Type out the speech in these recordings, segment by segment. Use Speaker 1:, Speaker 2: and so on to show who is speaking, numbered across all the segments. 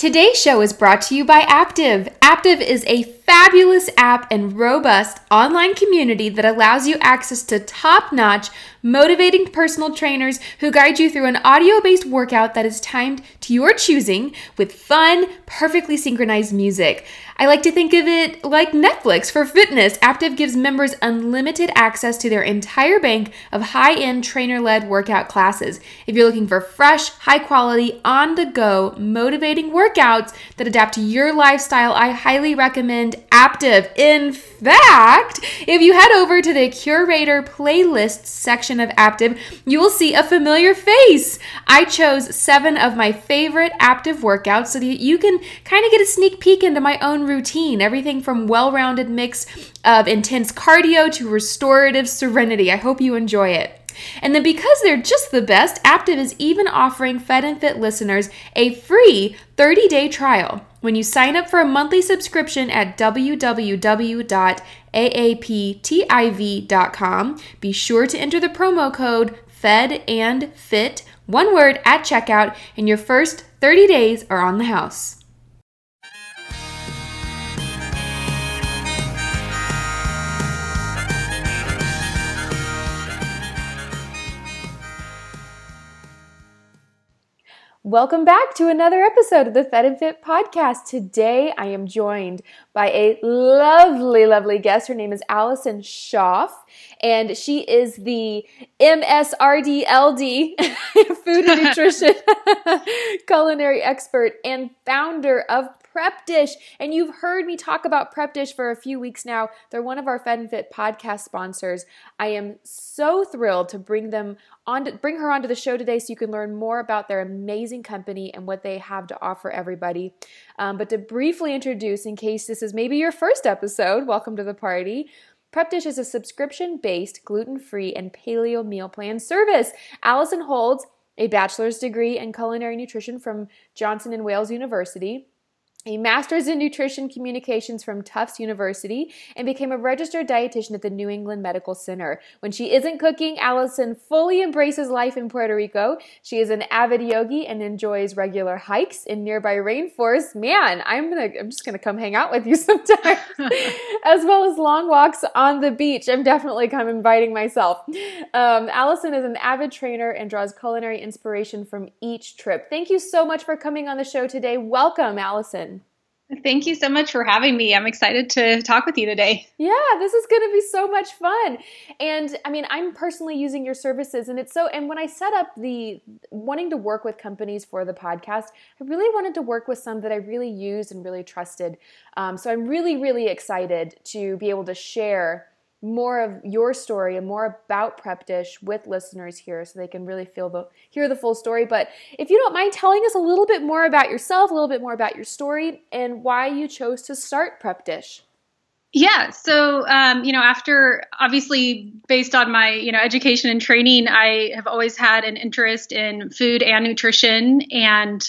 Speaker 1: Today's show is brought to you by Aaptiv. Aaptiv is a fabulous app and robust online community that allows you access to top notch, motivating personal trainers who guide you through an audio based workout that is timed to your choosing with fun, perfectly synchronized music. I like to think of it like Netflix for fitness. Aaptiv gives members unlimited access to their entire bank of high end trainer led workout classes. If you're looking for fresh, high quality, on the go, motivating workouts that adapt to your lifestyle, I highly recommend Aaptiv. In fact, if you head over to the curator playlists section of Aaptiv, you will see a familiar face. I chose seven of my favorite Aaptiv workouts so that you can kind of get a sneak peek into my own routine. Everything from well rounded mix of intense cardio to restorative serenity. I hope you enjoy it. And then because they're just the best, Aaptiv is even offering Fed and Fit listeners a free 30-day trial when you sign up for a monthly subscription at www.aaptiv.com. Be sure to enter the promo code FED and FIT, one word at checkout, and your first 30 days are on the house. Welcome back to another episode of the Fed and Fit podcast. Today I am joined by a lovely, lovely guest. Her name is Allison Schaaf, and she is the MSRDLD food and nutrition culinary expert and founder of Prep Dish. And you've heard me talk about Prep Dish for a few weeks now. They're one of our Fed and Fit podcast sponsors. I am so thrilled to bring them on to, bring her onto the show today so you can learn more about their amazing company and what they have to offer everybody. Um, but to briefly introduce, in case this is maybe your first episode, welcome to the party. Prep Dish is a subscription based, gluten free, and paleo meal plan service. Allison holds a bachelor's degree in culinary nutrition from Johnson and Wales University a master's in nutrition communications from Tufts University, and became a registered dietitian at the New England Medical Center. When she isn't cooking, Allison fully embraces life in Puerto Rico. She is an avid yogi and enjoys regular hikes in nearby rainforests. Man, I'm gonna I'm just gonna come hang out with you sometime. as well as long walks on the beach. I'm definitely come inviting myself. Um, Allison is an avid trainer and draws culinary inspiration from each trip. Thank you so much for coming on the show today. Welcome, Allison.
Speaker 2: Thank you so much for having me. I'm excited to talk with you today.
Speaker 1: Yeah, this is going to be so much fun. And I mean, I'm personally using your services and it's so and when I set up the wanting to work with companies for the podcast, I really wanted to work with some that I really used and really trusted. Um, so I'm really really excited to be able to share more of your story and more about prep dish with listeners here so they can really feel the hear the full story but if you don't mind telling us a little bit more about yourself a little bit more about your story and why you chose to start prep dish
Speaker 2: yeah. So, um, you know, after obviously based on my, you know, education and training, I have always had an interest in food and nutrition and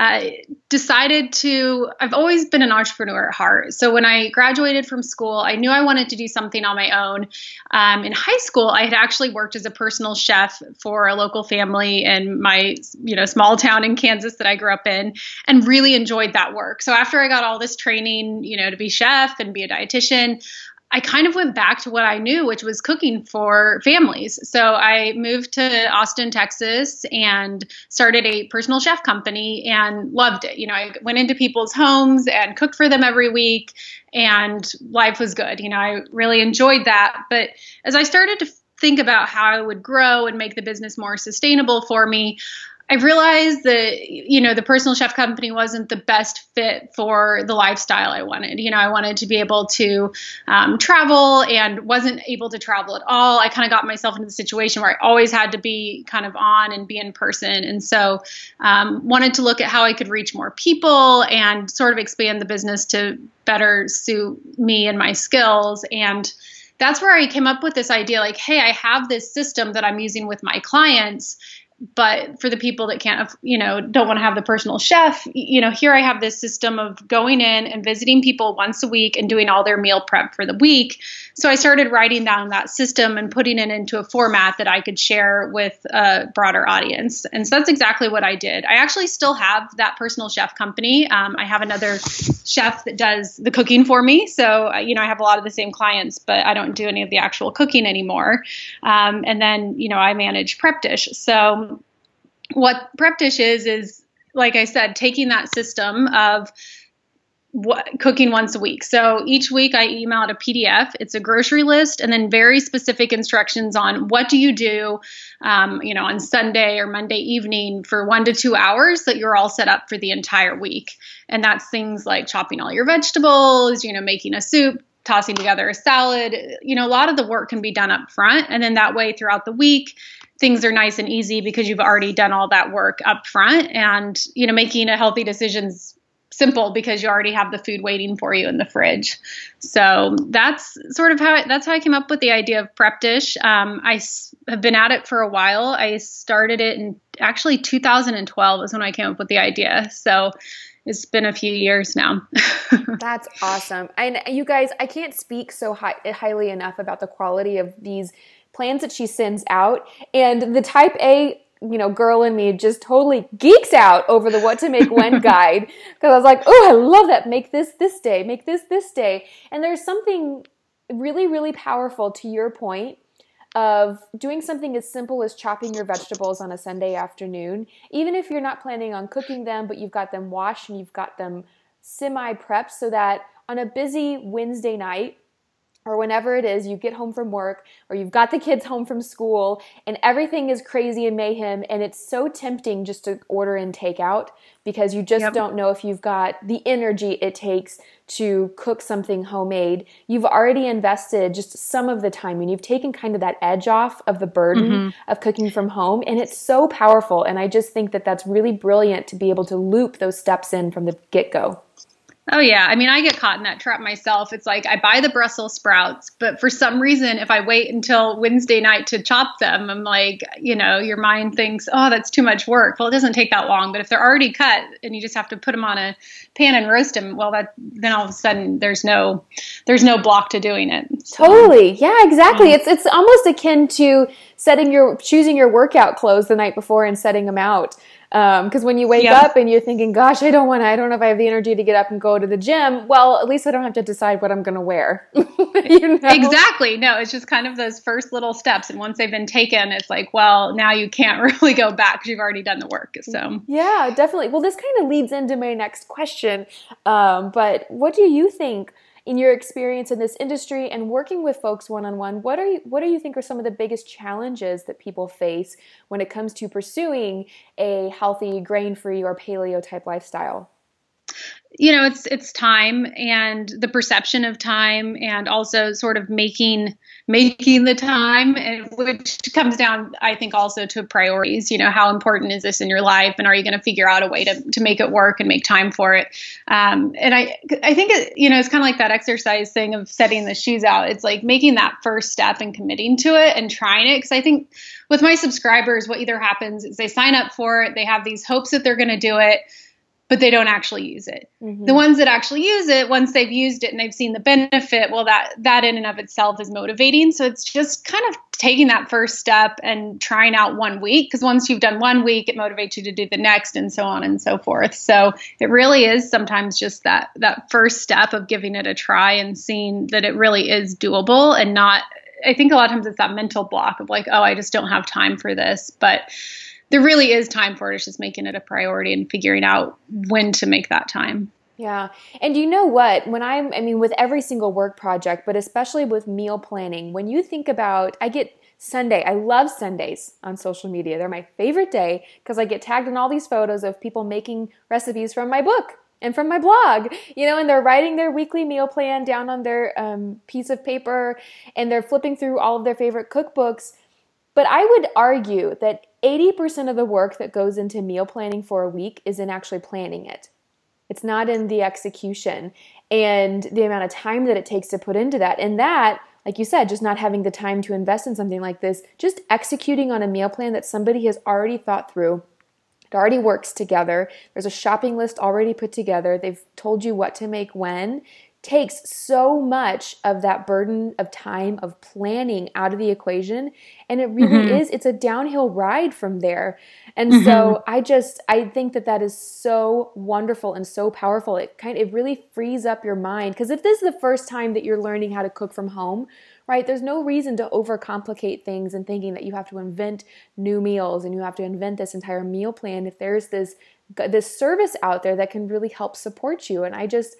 Speaker 2: uh, decided to, I've always been an entrepreneur at heart. So when I graduated from school, I knew I wanted to do something on my own. Um, in high school, I had actually worked as a personal chef for a local family in my, you know, small town in Kansas that I grew up in and really enjoyed that work. So after I got all this training, you know, to be chef and be a dietitian, I kind of went back to what I knew, which was cooking for families. So I moved to Austin, Texas, and started a personal chef company and loved it. You know, I went into people's homes and cooked for them every week, and life was good. You know, I really enjoyed that. But as I started to think about how I would grow and make the business more sustainable for me, I realized that you know the personal chef company wasn't the best fit for the lifestyle I wanted. You know, I wanted to be able to um, travel and wasn't able to travel at all. I kind of got myself into the situation where I always had to be kind of on and be in person, and so um, wanted to look at how I could reach more people and sort of expand the business to better suit me and my skills and that's where I came up with this idea like, hey, I have this system that I'm using with my clients but for the people that can't you know don't want to have the personal chef you know here i have this system of going in and visiting people once a week and doing all their meal prep for the week. So i started writing down that system and putting it into a format that i could share with a broader audience. And so that's exactly what i did. I actually still have that personal chef company. Um, i have another chef that does the cooking for me. So you know i have a lot of the same clients but i don't do any of the actual cooking anymore. Um, and then you know i manage prep dish. So what prep dish is is like I said, taking that system of what, cooking once a week. So each week I email out a PDF. It's a grocery list and then very specific instructions on what do you do, um, you know, on Sunday or Monday evening for one to two hours that you're all set up for the entire week. And that's things like chopping all your vegetables, you know, making a soup, tossing together a salad. You know, a lot of the work can be done up front. And then that way throughout the week, things are nice and easy because you've already done all that work up front and you know making a healthy decisions simple because you already have the food waiting for you in the fridge so that's sort of how I, that's how i came up with the idea of prep dish um, i s- have been at it for a while i started it in actually 2012 is when i came up with the idea so it's been a few years now.
Speaker 1: That's awesome. And you guys, I can't speak so high, highly enough about the quality of these plans that she sends out. And the type A you know, girl in me just totally geeks out over the what to make when guide because I was like, oh, I love that. Make this this day, make this this day. And there's something really, really powerful to your point of doing something as simple as chopping your vegetables on a Sunday afternoon, even if you're not planning on cooking them, but you've got them washed and you've got them semi prepped so that on a busy Wednesday night, or whenever it is you get home from work or you've got the kids home from school and everything is crazy and mayhem and it's so tempting just to order and take out because you just yep. don't know if you've got the energy it takes to cook something homemade you've already invested just some of the time and you've taken kind of that edge off of the burden mm-hmm. of cooking from home and it's so powerful and i just think that that's really brilliant to be able to loop those steps in from the get-go
Speaker 2: Oh yeah, I mean, I get caught in that trap myself. It's like I buy the Brussels sprouts, but for some reason, if I wait until Wednesday night to chop them, I'm like, you know, your mind thinks, oh, that's too much work. Well, it doesn't take that long, but if they're already cut and you just have to put them on a pan and roast them, well, that then all of a sudden there's no there's no block to doing it.
Speaker 1: So, totally, yeah, exactly. It's it's almost akin to setting your choosing your workout clothes the night before and setting them out. Because um, when you wake yep. up and you're thinking, "Gosh, I don't want to. I don't know if I have the energy to get up and go to the gym." Well, at least I don't have to decide what I'm going to wear.
Speaker 2: you know? Exactly. No, it's just kind of those first little steps, and once they've been taken, it's like, well, now you can't really go back because you've already done the work. So
Speaker 1: yeah, definitely. Well, this kind of leads into my next question. Um, but what do you think? In your experience in this industry and working with folks one on one, what are you what do you think are some of the biggest challenges that people face when it comes to pursuing a healthy, grain-free or paleo type lifestyle?
Speaker 2: you know it's it's time and the perception of time and also sort of making making the time and which comes down i think also to priorities. You know how important is this in your life and are you going to figure out a way to, to make it work and make time for it? Um, and i i think it you know it's kind of like that exercise thing of setting the shoes out. It's like making that first step and committing to it and trying it because i think with my subscribers what either happens is they sign up for it they have these hopes that they're going to do it but they don't actually use it. Mm-hmm. The ones that actually use it, once they've used it and they've seen the benefit, well, that that in and of itself is motivating. So it's just kind of taking that first step and trying out one week because once you've done one week, it motivates you to do the next, and so on and so forth. So it really is sometimes just that that first step of giving it a try and seeing that it really is doable and not. I think a lot of times it's that mental block of like, oh, I just don't have time for this, but there really is time for it. It's just making it a priority and figuring out when to make that time.
Speaker 1: Yeah. And you know what? When I'm, I mean, with every single work project, but especially with meal planning, when you think about, I get Sunday, I love Sundays on social media. They're my favorite day because I get tagged in all these photos of people making recipes from my book and from my blog, you know, and they're writing their weekly meal plan down on their um, piece of paper and they're flipping through all of their favorite cookbooks. But I would argue that 80% of the work that goes into meal planning for a week is in actually planning it. It's not in the execution and the amount of time that it takes to put into that. And that like you said, just not having the time to invest in something like this, just executing on a meal plan that somebody has already thought through. It already works together. There's a shopping list already put together. They've told you what to make when takes so much of that burden of time of planning out of the equation and it really mm-hmm. is it's a downhill ride from there and mm-hmm. so i just i think that that is so wonderful and so powerful it kind of it really frees up your mind because if this is the first time that you're learning how to cook from home right there's no reason to overcomplicate things and thinking that you have to invent new meals and you have to invent this entire meal plan if there's this this service out there that can really help support you and i just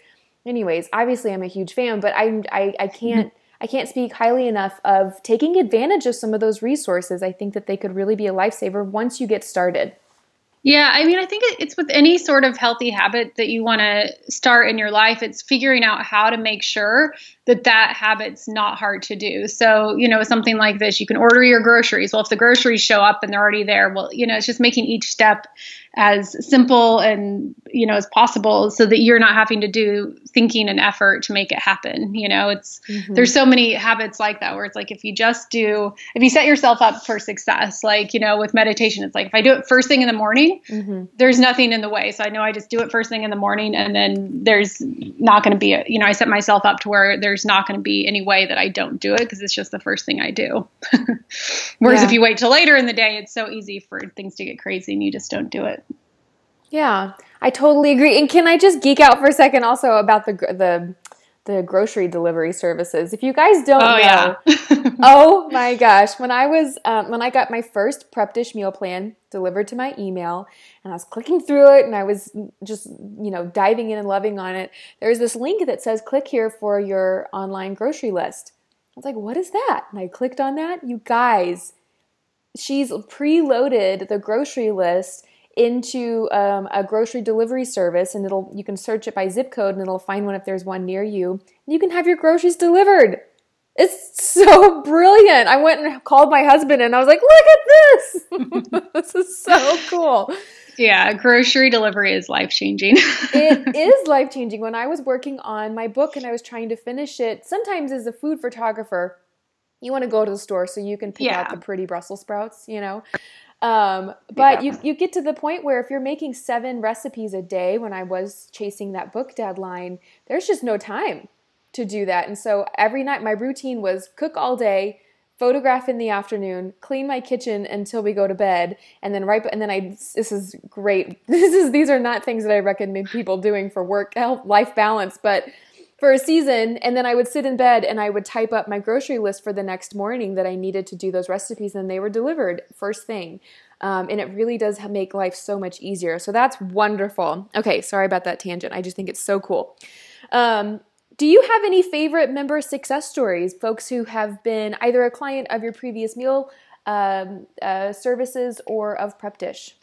Speaker 1: anyways, obviously I'm a huge fan, but I I, I can't I can't speak highly enough of taking advantage of some of those resources. I think that they could really be a lifesaver once you get started.
Speaker 2: Yeah, I mean, I think it's with any sort of healthy habit that you want to start in your life, it's figuring out how to make sure that that habit's not hard to do. So, you know, something like this, you can order your groceries. Well, if the groceries show up and they're already there, well, you know, it's just making each step as simple and you know as possible so that you're not having to do thinking and effort to make it happen you know it's mm-hmm. there's so many habits like that where it's like if you just do if you set yourself up for success like you know with meditation it's like if i do it first thing in the morning mm-hmm. there's nothing in the way so i know i just do it first thing in the morning and then there's not going to be a you know i set myself up to where there's not going to be any way that i don't do it because it's just the first thing i do whereas yeah. if you wait till later in the day it's so easy for things to get crazy and you just don't do it
Speaker 1: yeah, I totally agree. And can I just geek out for a second also about the the the grocery delivery services? If you guys don't oh, know, yeah. oh my gosh, when I was um, when I got my first prep dish meal plan delivered to my email, and I was clicking through it, and I was just you know diving in and loving on it. There's this link that says click here for your online grocery list. I was like, what is that? And I clicked on that. You guys, she's preloaded the grocery list into um, a grocery delivery service and it'll you can search it by zip code and it'll find one if there's one near you you can have your groceries delivered. It's so brilliant. I went and called my husband and i was like look at this! This is so cool.
Speaker 2: Yeah grocery delivery is life changing
Speaker 1: it is life changing when i was working on my book and i was trying to finish it sometimes as a food photographer you want to go to the store so you can pick yeah. out the pretty brussels sprouts you know um, but yeah. you, you get to the point where if you're making seven recipes a day, when I was chasing that book deadline, there's just no time to do that. And so every night, my routine was cook all day, photograph in the afternoon, clean my kitchen until we go to bed, and then right. And then I this is great. This is these are not things that I recommend people doing for work health life balance, but for a season and then I would sit in bed and I would type up my grocery list for the next morning that I needed to do those recipes and they were delivered first thing. Um, and it really does make life so much easier. So that's wonderful. Okay, sorry about that tangent. I just think it's so cool. Um, do you have any favorite member success stories, folks who have been either a client of your previous meal um, uh, services or of Prep Dish?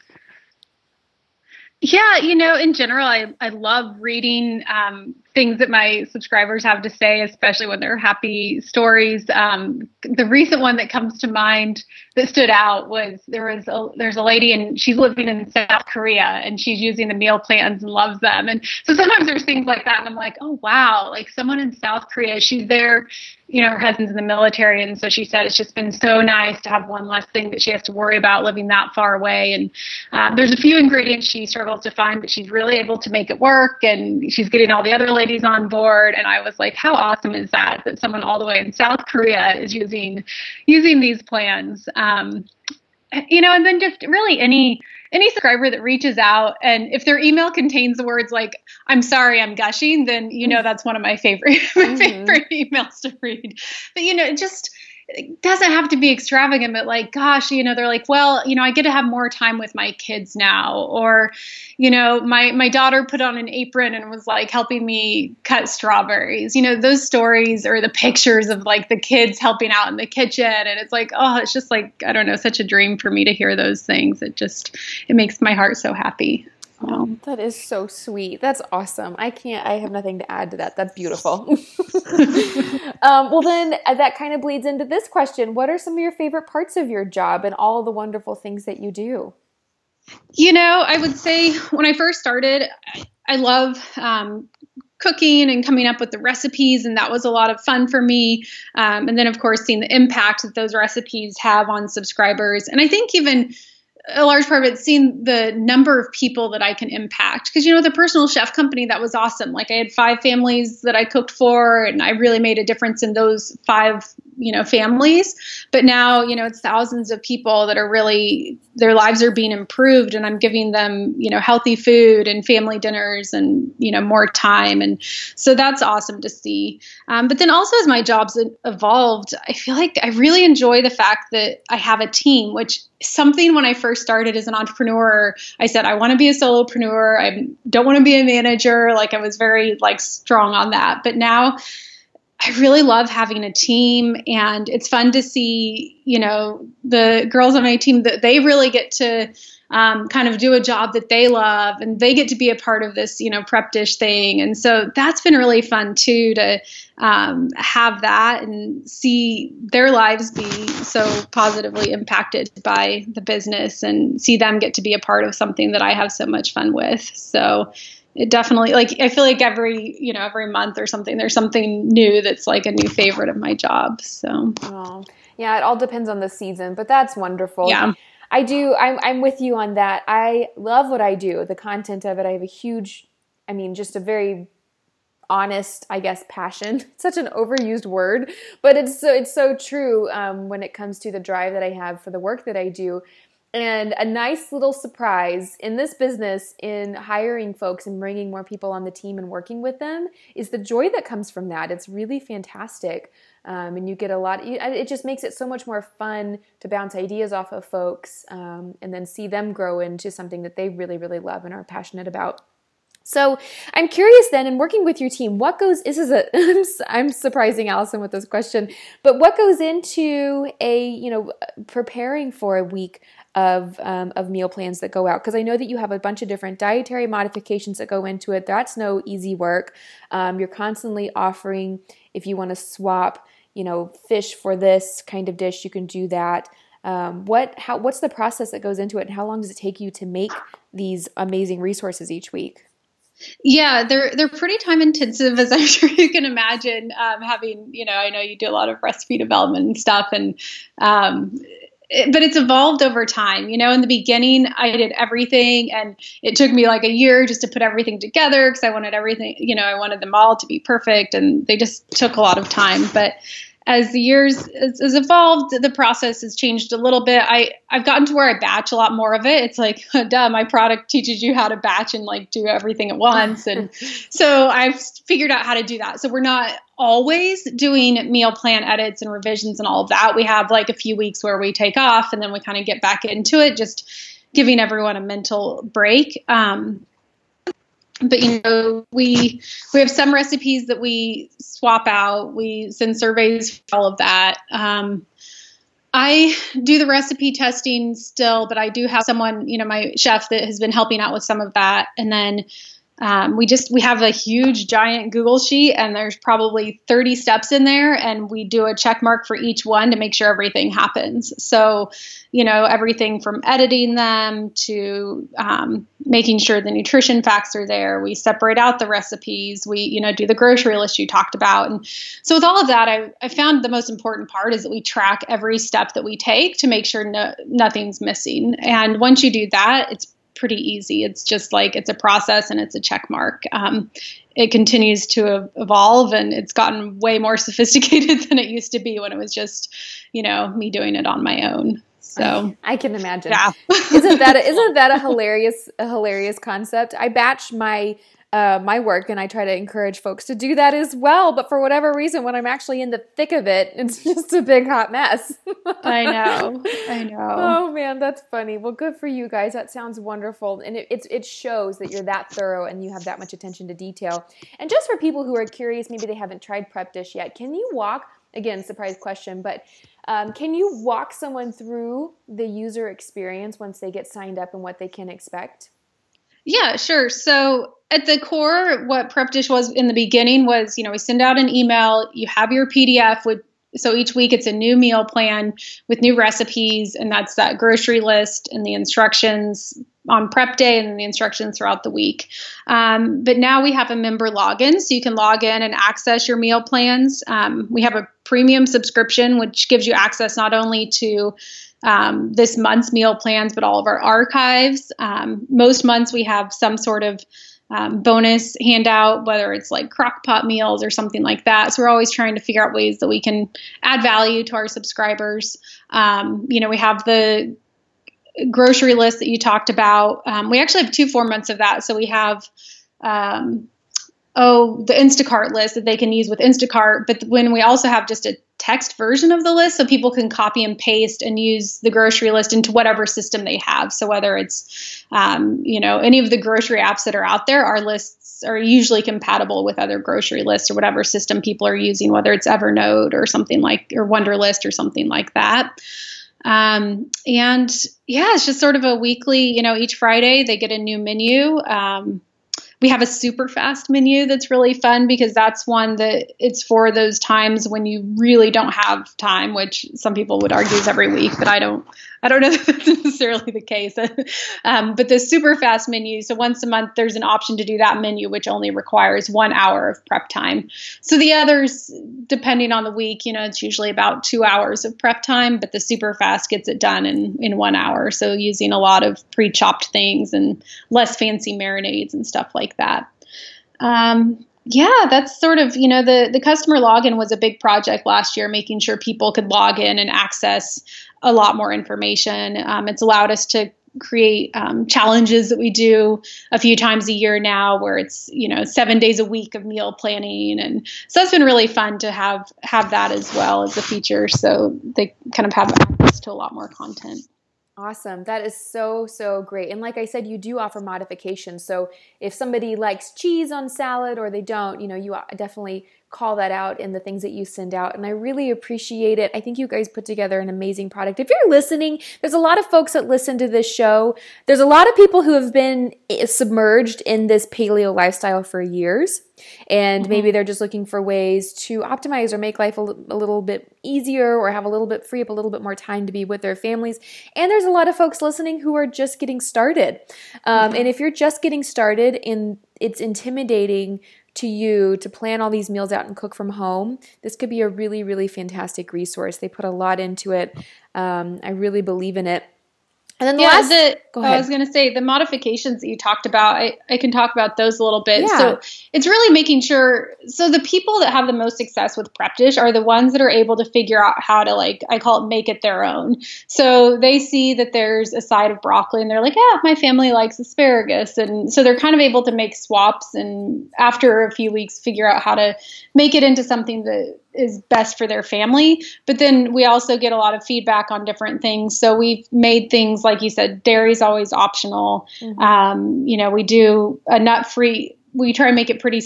Speaker 2: Yeah, you know, in general, I, I love reading um, things that my subscribers have to say, especially when they're happy stories. Um, the recent one that comes to mind that stood out was there was a, there's a lady and she's living in South Korea and she's using the meal plans and loves them. And so sometimes there's things like that, and I'm like, oh wow, like someone in South Korea, she's there. You know, her husband's in the military, and so she said it's just been so nice to have one less thing that she has to worry about living that far away. And uh, there's a few ingredients she struggles to find, but she's really able to make it work, and she's getting all the other ladies ladies on board and I was like, how awesome is that that someone all the way in South Korea is using using these plans. Um, you know, and then just really any any subscriber that reaches out and if their email contains the words like i'm sorry i'm gushing then you know that's one of my favorite my mm-hmm. favorite emails to read but you know just it doesn't have to be extravagant, but like, gosh, you know, they're like, well, you know, I get to have more time with my kids now. Or, you know, my, my daughter put on an apron and was like helping me cut strawberries. You know, those stories or the pictures of like the kids helping out in the kitchen. And it's like, oh, it's just like, I don't know, such a dream for me to hear those things. It just, it makes my heart so happy.
Speaker 1: Oh, that is so sweet. That's awesome. I can't, I have nothing to add to that. That's beautiful. um, well, then uh, that kind of bleeds into this question What are some of your favorite parts of your job and all the wonderful things that you do?
Speaker 2: You know, I would say when I first started, I love um, cooking and coming up with the recipes, and that was a lot of fun for me. Um, and then, of course, seeing the impact that those recipes have on subscribers. And I think even a large part of it seeing the number of people that I can impact. Because, you know, the personal chef company, that was awesome. Like, I had five families that I cooked for, and I really made a difference in those five you know families but now you know it's thousands of people that are really their lives are being improved and i'm giving them you know healthy food and family dinners and you know more time and so that's awesome to see um, but then also as my jobs evolved i feel like i really enjoy the fact that i have a team which something when i first started as an entrepreneur i said i want to be a solopreneur. I don't want to be a manager. Like i was very like strong on that. But now I really love having a team and it's fun to see, you know, the girls on my team that they really get to um, kind of do a job that they love and they get to be a part of this, you know, prep dish thing. And so that's been really fun too to um, have that and see their lives be so positively impacted by the business and see them get to be a part of something that I have so much fun with. So it definitely like I feel like every you know every month or something there's something new that's like a new favorite of my job. So
Speaker 1: oh, yeah, it all depends on the season, but that's wonderful.
Speaker 2: Yeah.
Speaker 1: I do. I'm, I'm with you on that. I love what I do, the content of it. I have a huge, I mean, just a very honest, I guess, passion. such an overused word, but it's so it's so true um, when it comes to the drive that I have for the work that I do. And a nice little surprise in this business, in hiring folks and bringing more people on the team and working with them, is the joy that comes from that. It's really fantastic. Um, and you get a lot, it just makes it so much more fun to bounce ideas off of folks um, and then see them grow into something that they really, really love and are passionate about. So I'm curious then, in working with your team, what goes? This is a I'm, surprising Allison with this question, but what goes into a you know preparing for a week of um, of meal plans that go out? Because I know that you have a bunch of different dietary modifications that go into it. That's no easy work. Um, you're constantly offering if you want to swap, you know, fish for this kind of dish, you can do that. Um, what how what's the process that goes into it, and how long does it take you to make these amazing resources each week?
Speaker 2: Yeah, they're they're pretty time intensive, as I'm sure you can imagine. Um, having you know, I know you do a lot of recipe development and stuff, and um, it, but it's evolved over time. You know, in the beginning, I did everything, and it took me like a year just to put everything together because I wanted everything. You know, I wanted them all to be perfect, and they just took a lot of time. But as the years has, evolved, the process has changed a little bit. I I've gotten to where I batch a lot more of it. It's like, duh, my product teaches you how to batch and like do everything at once, and so I've figured out how to do that. So we're not always doing meal plan edits and revisions and all of that. We have like a few weeks where we take off and then we kind of get back into it, just giving everyone a mental break. Um, but you know we we have some recipes that we swap out we send surveys for all of that um, i do the recipe testing still but i do have someone you know my chef that has been helping out with some of that and then um, we just we have a huge giant google sheet and there's probably 30 steps in there and we do a check mark for each one to make sure everything happens. So you know everything from editing them to um, making sure the nutrition facts are there. We separate out the recipes. We you know do the grocery list you talked about. And so with all of that i, I found the most important part is that we track every step that we take to make sure no, nothing's missing. And once you do that it's pretty easy. It's just like it's a process and it's a check mark. Um, it continues to evolve and it's gotten way more sophisticated than it used to be when it was just, you know, me doing it on my own. So
Speaker 1: I can imagine. Yeah. isn't that a, isn't that a hilarious a hilarious concept? I batch my uh, my work, and I try to encourage folks to do that as well. But for whatever reason, when I'm actually in the thick of it, it's just a big hot mess.
Speaker 2: I know, I know.
Speaker 1: Oh man, that's funny. Well, good for you guys. That sounds wonderful, and it, it, it shows that you're that thorough and you have that much attention to detail. And just for people who are curious, maybe they haven't tried Prep Dish yet, can you walk? Again, surprise question, but um, can you walk someone through the user experience once they get signed up and what they can expect?
Speaker 2: Yeah, sure. So at the core, what Prep Dish was in the beginning was, you know, we send out an email, you have your PDF with so each week it's a new meal plan with new recipes and that's that grocery list and the instructions on prep day and the instructions throughout the week. Um, but now we have a member login, so you can log in and access your meal plans. Um, we have a premium subscription, which gives you access not only to um, this month's meal plans, but all of our archives. Um, most months we have some sort of um, bonus handout, whether it's like crock pot meals or something like that. So we're always trying to figure out ways that we can add value to our subscribers. Um, you know, we have the grocery list that you talked about. Um, we actually have two formats of that. So we have um, oh, the Instacart list that they can use with Instacart. But when we also have just a text version of the list, so people can copy and paste and use the grocery list into whatever system they have. So whether it's, um, you know, any of the grocery apps that are out there, our lists are usually compatible with other grocery lists or whatever system people are using, whether it's Evernote or something like, or Wunderlist or something like that. Um, and yeah, it's just sort of a weekly, you know, each Friday they get a new menu. Um, we have a super fast menu that's really fun because that's one that it's for those times when you really don't have time, which some people would argue is every week, but I don't I don't know if that's necessarily the case. um, but the super fast menu, so once a month, there's an option to do that menu, which only requires one hour of prep time. So the others, depending on the week, you know, it's usually about two hours of prep time, but the super fast gets it done in, in one hour. So using a lot of pre chopped things and less fancy marinades and stuff like that. Um, yeah, that's sort of, you know, the, the customer login was a big project last year, making sure people could log in and access a lot more information. Um, it's allowed us to create um, challenges that we do a few times a year now where it's you know seven days a week of meal planning and so it's been really fun to have have that as well as a feature so they kind of have access to a lot more content
Speaker 1: Awesome. That is so, so great. And like I said, you do offer modifications. So if somebody likes cheese on salad or they don't, you know, you definitely call that out in the things that you send out. And I really appreciate it. I think you guys put together an amazing product. If you're listening, there's a lot of folks that listen to this show. There's a lot of people who have been eh, submerged in this paleo lifestyle for years. And mm-hmm. maybe they're just looking for ways to optimize or make life a, l- a little bit easier or have a little bit free up a little bit more time to be with their families. And there's a lot of folks listening who are just getting started. Um, mm-hmm. And if you're just getting started and it's intimidating to you to plan all these meals out and cook from home, this could be a really, really fantastic resource. They put a lot into it. Um, I really believe in it.
Speaker 2: And then the yeah, last, the, oh, ahead. I was going to say the modifications that you talked about. I, I can talk about those a little bit. Yeah. So it's really making sure. So the people that have the most success with prep dish are the ones that are able to figure out how to like I call it make it their own. So they see that there's a side of broccoli and they're like, yeah, my family likes asparagus, and so they're kind of able to make swaps and after a few weeks figure out how to make it into something that is best for their family. But then we also get a lot of feedback on different things. So we've made things like you said, dairy is always optional. Mm-hmm. Um, you know, we do a nut free. We try and make it pretty.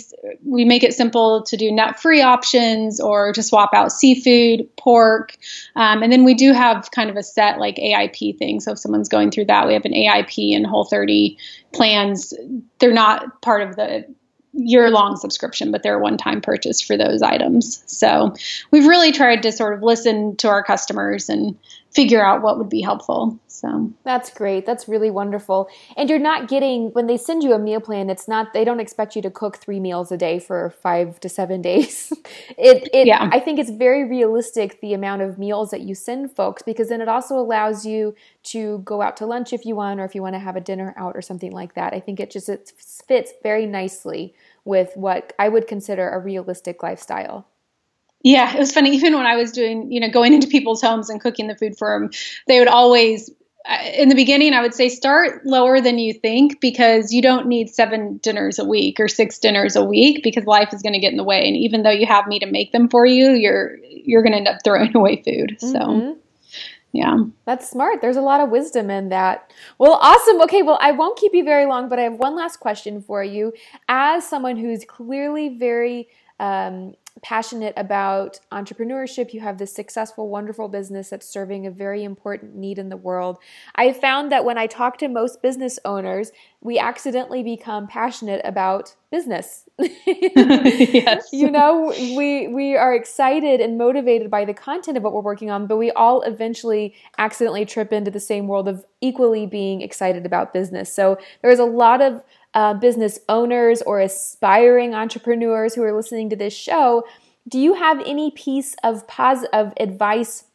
Speaker 2: We make it simple to do nut free options or to swap out seafood, pork, um, and then we do have kind of a set like AIP thing. So if someone's going through that, we have an AIP and Whole 30 plans. They're not part of the year long subscription, but they're one time purchase for those items. So we've really tried to sort of listen to our customers and figure out what would be helpful. So
Speaker 1: that's great. That's really wonderful. And you're not getting when they send you a meal plan. It's not they don't expect you to cook three meals a day for five to seven days. it, it yeah. I think it's very realistic the amount of meals that you send folks because then it also allows you to go out to lunch if you want or if you want to have a dinner out or something like that. I think it just it fits very nicely with what I would consider a realistic lifestyle.
Speaker 2: Yeah, it was funny. Even when I was doing, you know, going into people's homes and cooking the food for them, they would always, uh, in the beginning, I would say start lower than you think because you don't need seven dinners a week or six dinners a week because life is going to get in the way. And even though you have me to make them for you, you're you're going to end up throwing away food. So. Mm-hmm. Yeah.
Speaker 1: That's smart. There's a lot of wisdom in that. Well, awesome. Okay, well, I won't keep you very long, but I have one last question for you. As someone who's clearly very um, passionate about entrepreneurship. You have this successful, wonderful business that's serving a very important need in the world. I found that when I talk to most business owners, we accidentally become passionate about business. yes. You know, we we are excited and motivated by the content of what we're working on, but we all eventually accidentally trip into the same world of equally being excited about business. So there's a lot of uh, business owners or aspiring entrepreneurs who are listening to this show, do you have any piece of advice?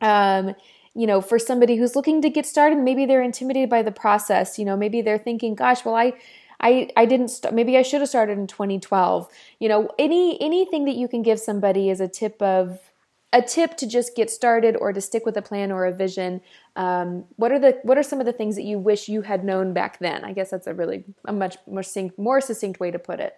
Speaker 1: Um, you know, for somebody who's looking to get started, maybe they're intimidated by the process. You know, maybe they're thinking, "Gosh, well, I, I, I didn't. St- maybe I should have started in 2012." You know, any anything that you can give somebody is a tip of a tip to just get started or to stick with a plan or a vision um, what are the what are some of the things that you wish you had known back then? I guess that's a really a much more succinct, more succinct way to put it.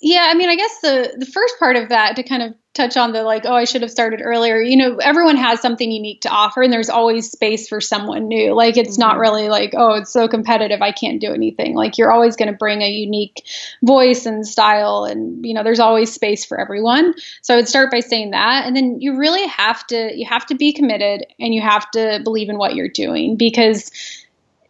Speaker 2: Yeah, I mean, I guess the the first part of that to kind of touch on the like, oh, I should have started earlier. You know, everyone has something unique to offer, and there's always space for someone new. Like, it's mm-hmm. not really like, oh, it's so competitive, I can't do anything. Like, you're always going to bring a unique voice and style, and you know, there's always space for everyone. So I would start by saying that, and then you really have to you have to be committed, and you have to believe in what you're doing because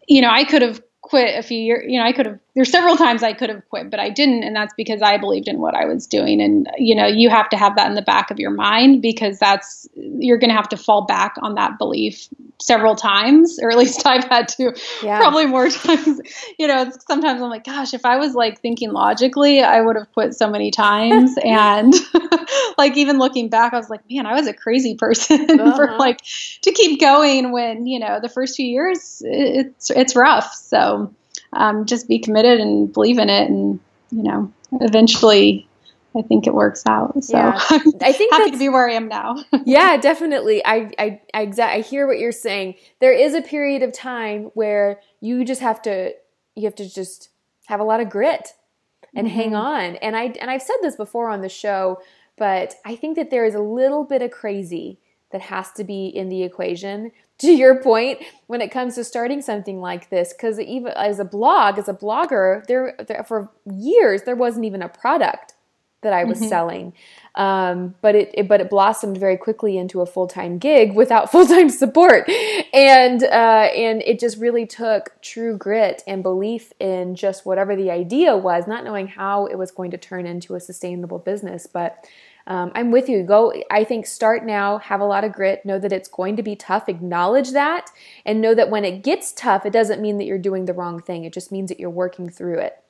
Speaker 2: you know, I could have quit a few years you know i could have there's several times i could have quit but i didn't and that's because i believed in what i was doing. And you know you have to have that in the back of your mind because that's you're going to have to fall back on that belief several times or at least i've had to yeah. probably more times. You know sometimes i'm like gosh if i was like thinking logically i would have quit so many times. And like even looking back i was like man i was a crazy person uh-huh. for like to keep going when you know the first few years it's it's rough so um, just be committed and believe in it, and you know, eventually, I think it works out. So yeah. I think happy to be where I am now.
Speaker 1: yeah, definitely. I I I, I hear what you're saying. There is a period of time where you just have to you have to just have a lot of grit and mm-hmm. hang on. And I and I've said this before on the show, but I think that there is a little bit of crazy that has to be in the equation to your point when it comes to starting something like this. Because even as a blog as a blogger there, there, for years there wasn't even a product that i was mm-hmm. selling um, but it, it, but it blossomed very quickly into a full-time gig without full-time support and uh, and it just really took true grit and belief in just whatever the idea was not knowing how it was going to turn into a sustainable business but um, I'm with you. Go, I think start now, have a lot of grit, know that it's going to be tough, acknowledge that, and know that when it gets tough, it doesn't mean that you're doing the wrong thing. It just means that you're working through it.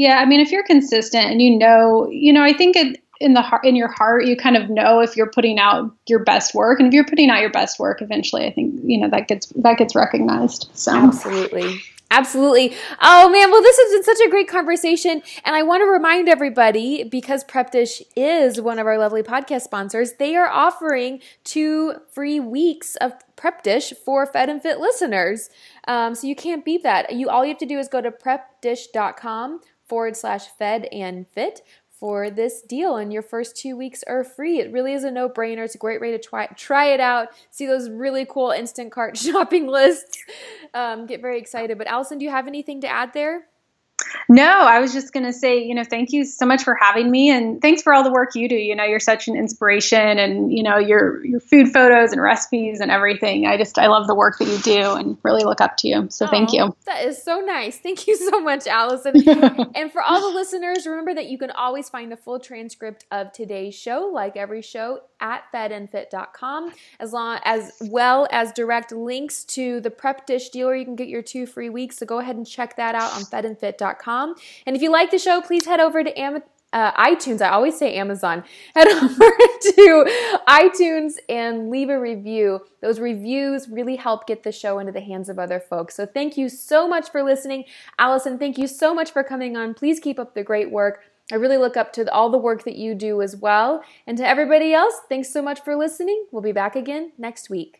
Speaker 2: Yeah, I mean, if you're consistent and you know, you know, I think it, in the heart, in your heart, you kind of know if you're putting out your best work, and if you're putting out your best work, eventually, I think you know that gets that gets recognized. So
Speaker 1: absolutely, Absolutely. Oh man, well, this has been such a great conversation. And I want to remind everybody because Prep Dish is one of our lovely podcast sponsors, they are offering two free weeks of Prep Dish for Fed and Fit listeners. Um, so you can't beat that. You All you have to do is go to prepdish.com forward slash fed and fit for this deal. And your first two weeks are free. It really is a no-brainer. It's a great way to try try it out. See those really cool Instacart shopping lists. Um, get very excited. But allison do you have anything to add there
Speaker 2: no, I was just going to say, you know, thank you so much for having me and thanks for all the work you do. You know, you're such an inspiration and, you know, your your food photos and recipes and everything. I just I love the work that you do and really look up to you. So oh, thank you.
Speaker 1: That is so nice. Thank you so much, Allison. and for all the listeners, remember that you can always find the full transcript of today's show like every show at fedandfit.com as long as well as direct links to the prep dish deal where you can get your two free weeks. So go ahead and check that out on fedandfit.com. And if you like the show, please head over to Am- uh, iTunes. I always say Amazon. Head over to iTunes and leave a review. Those reviews really help get the show into the hands of other folks. So thank you so much for listening. Allison, thank you so much for coming on. Please keep up the great work. I really look up to all the work that you do as well. And to everybody else, thanks so much for listening. We'll be back again next week.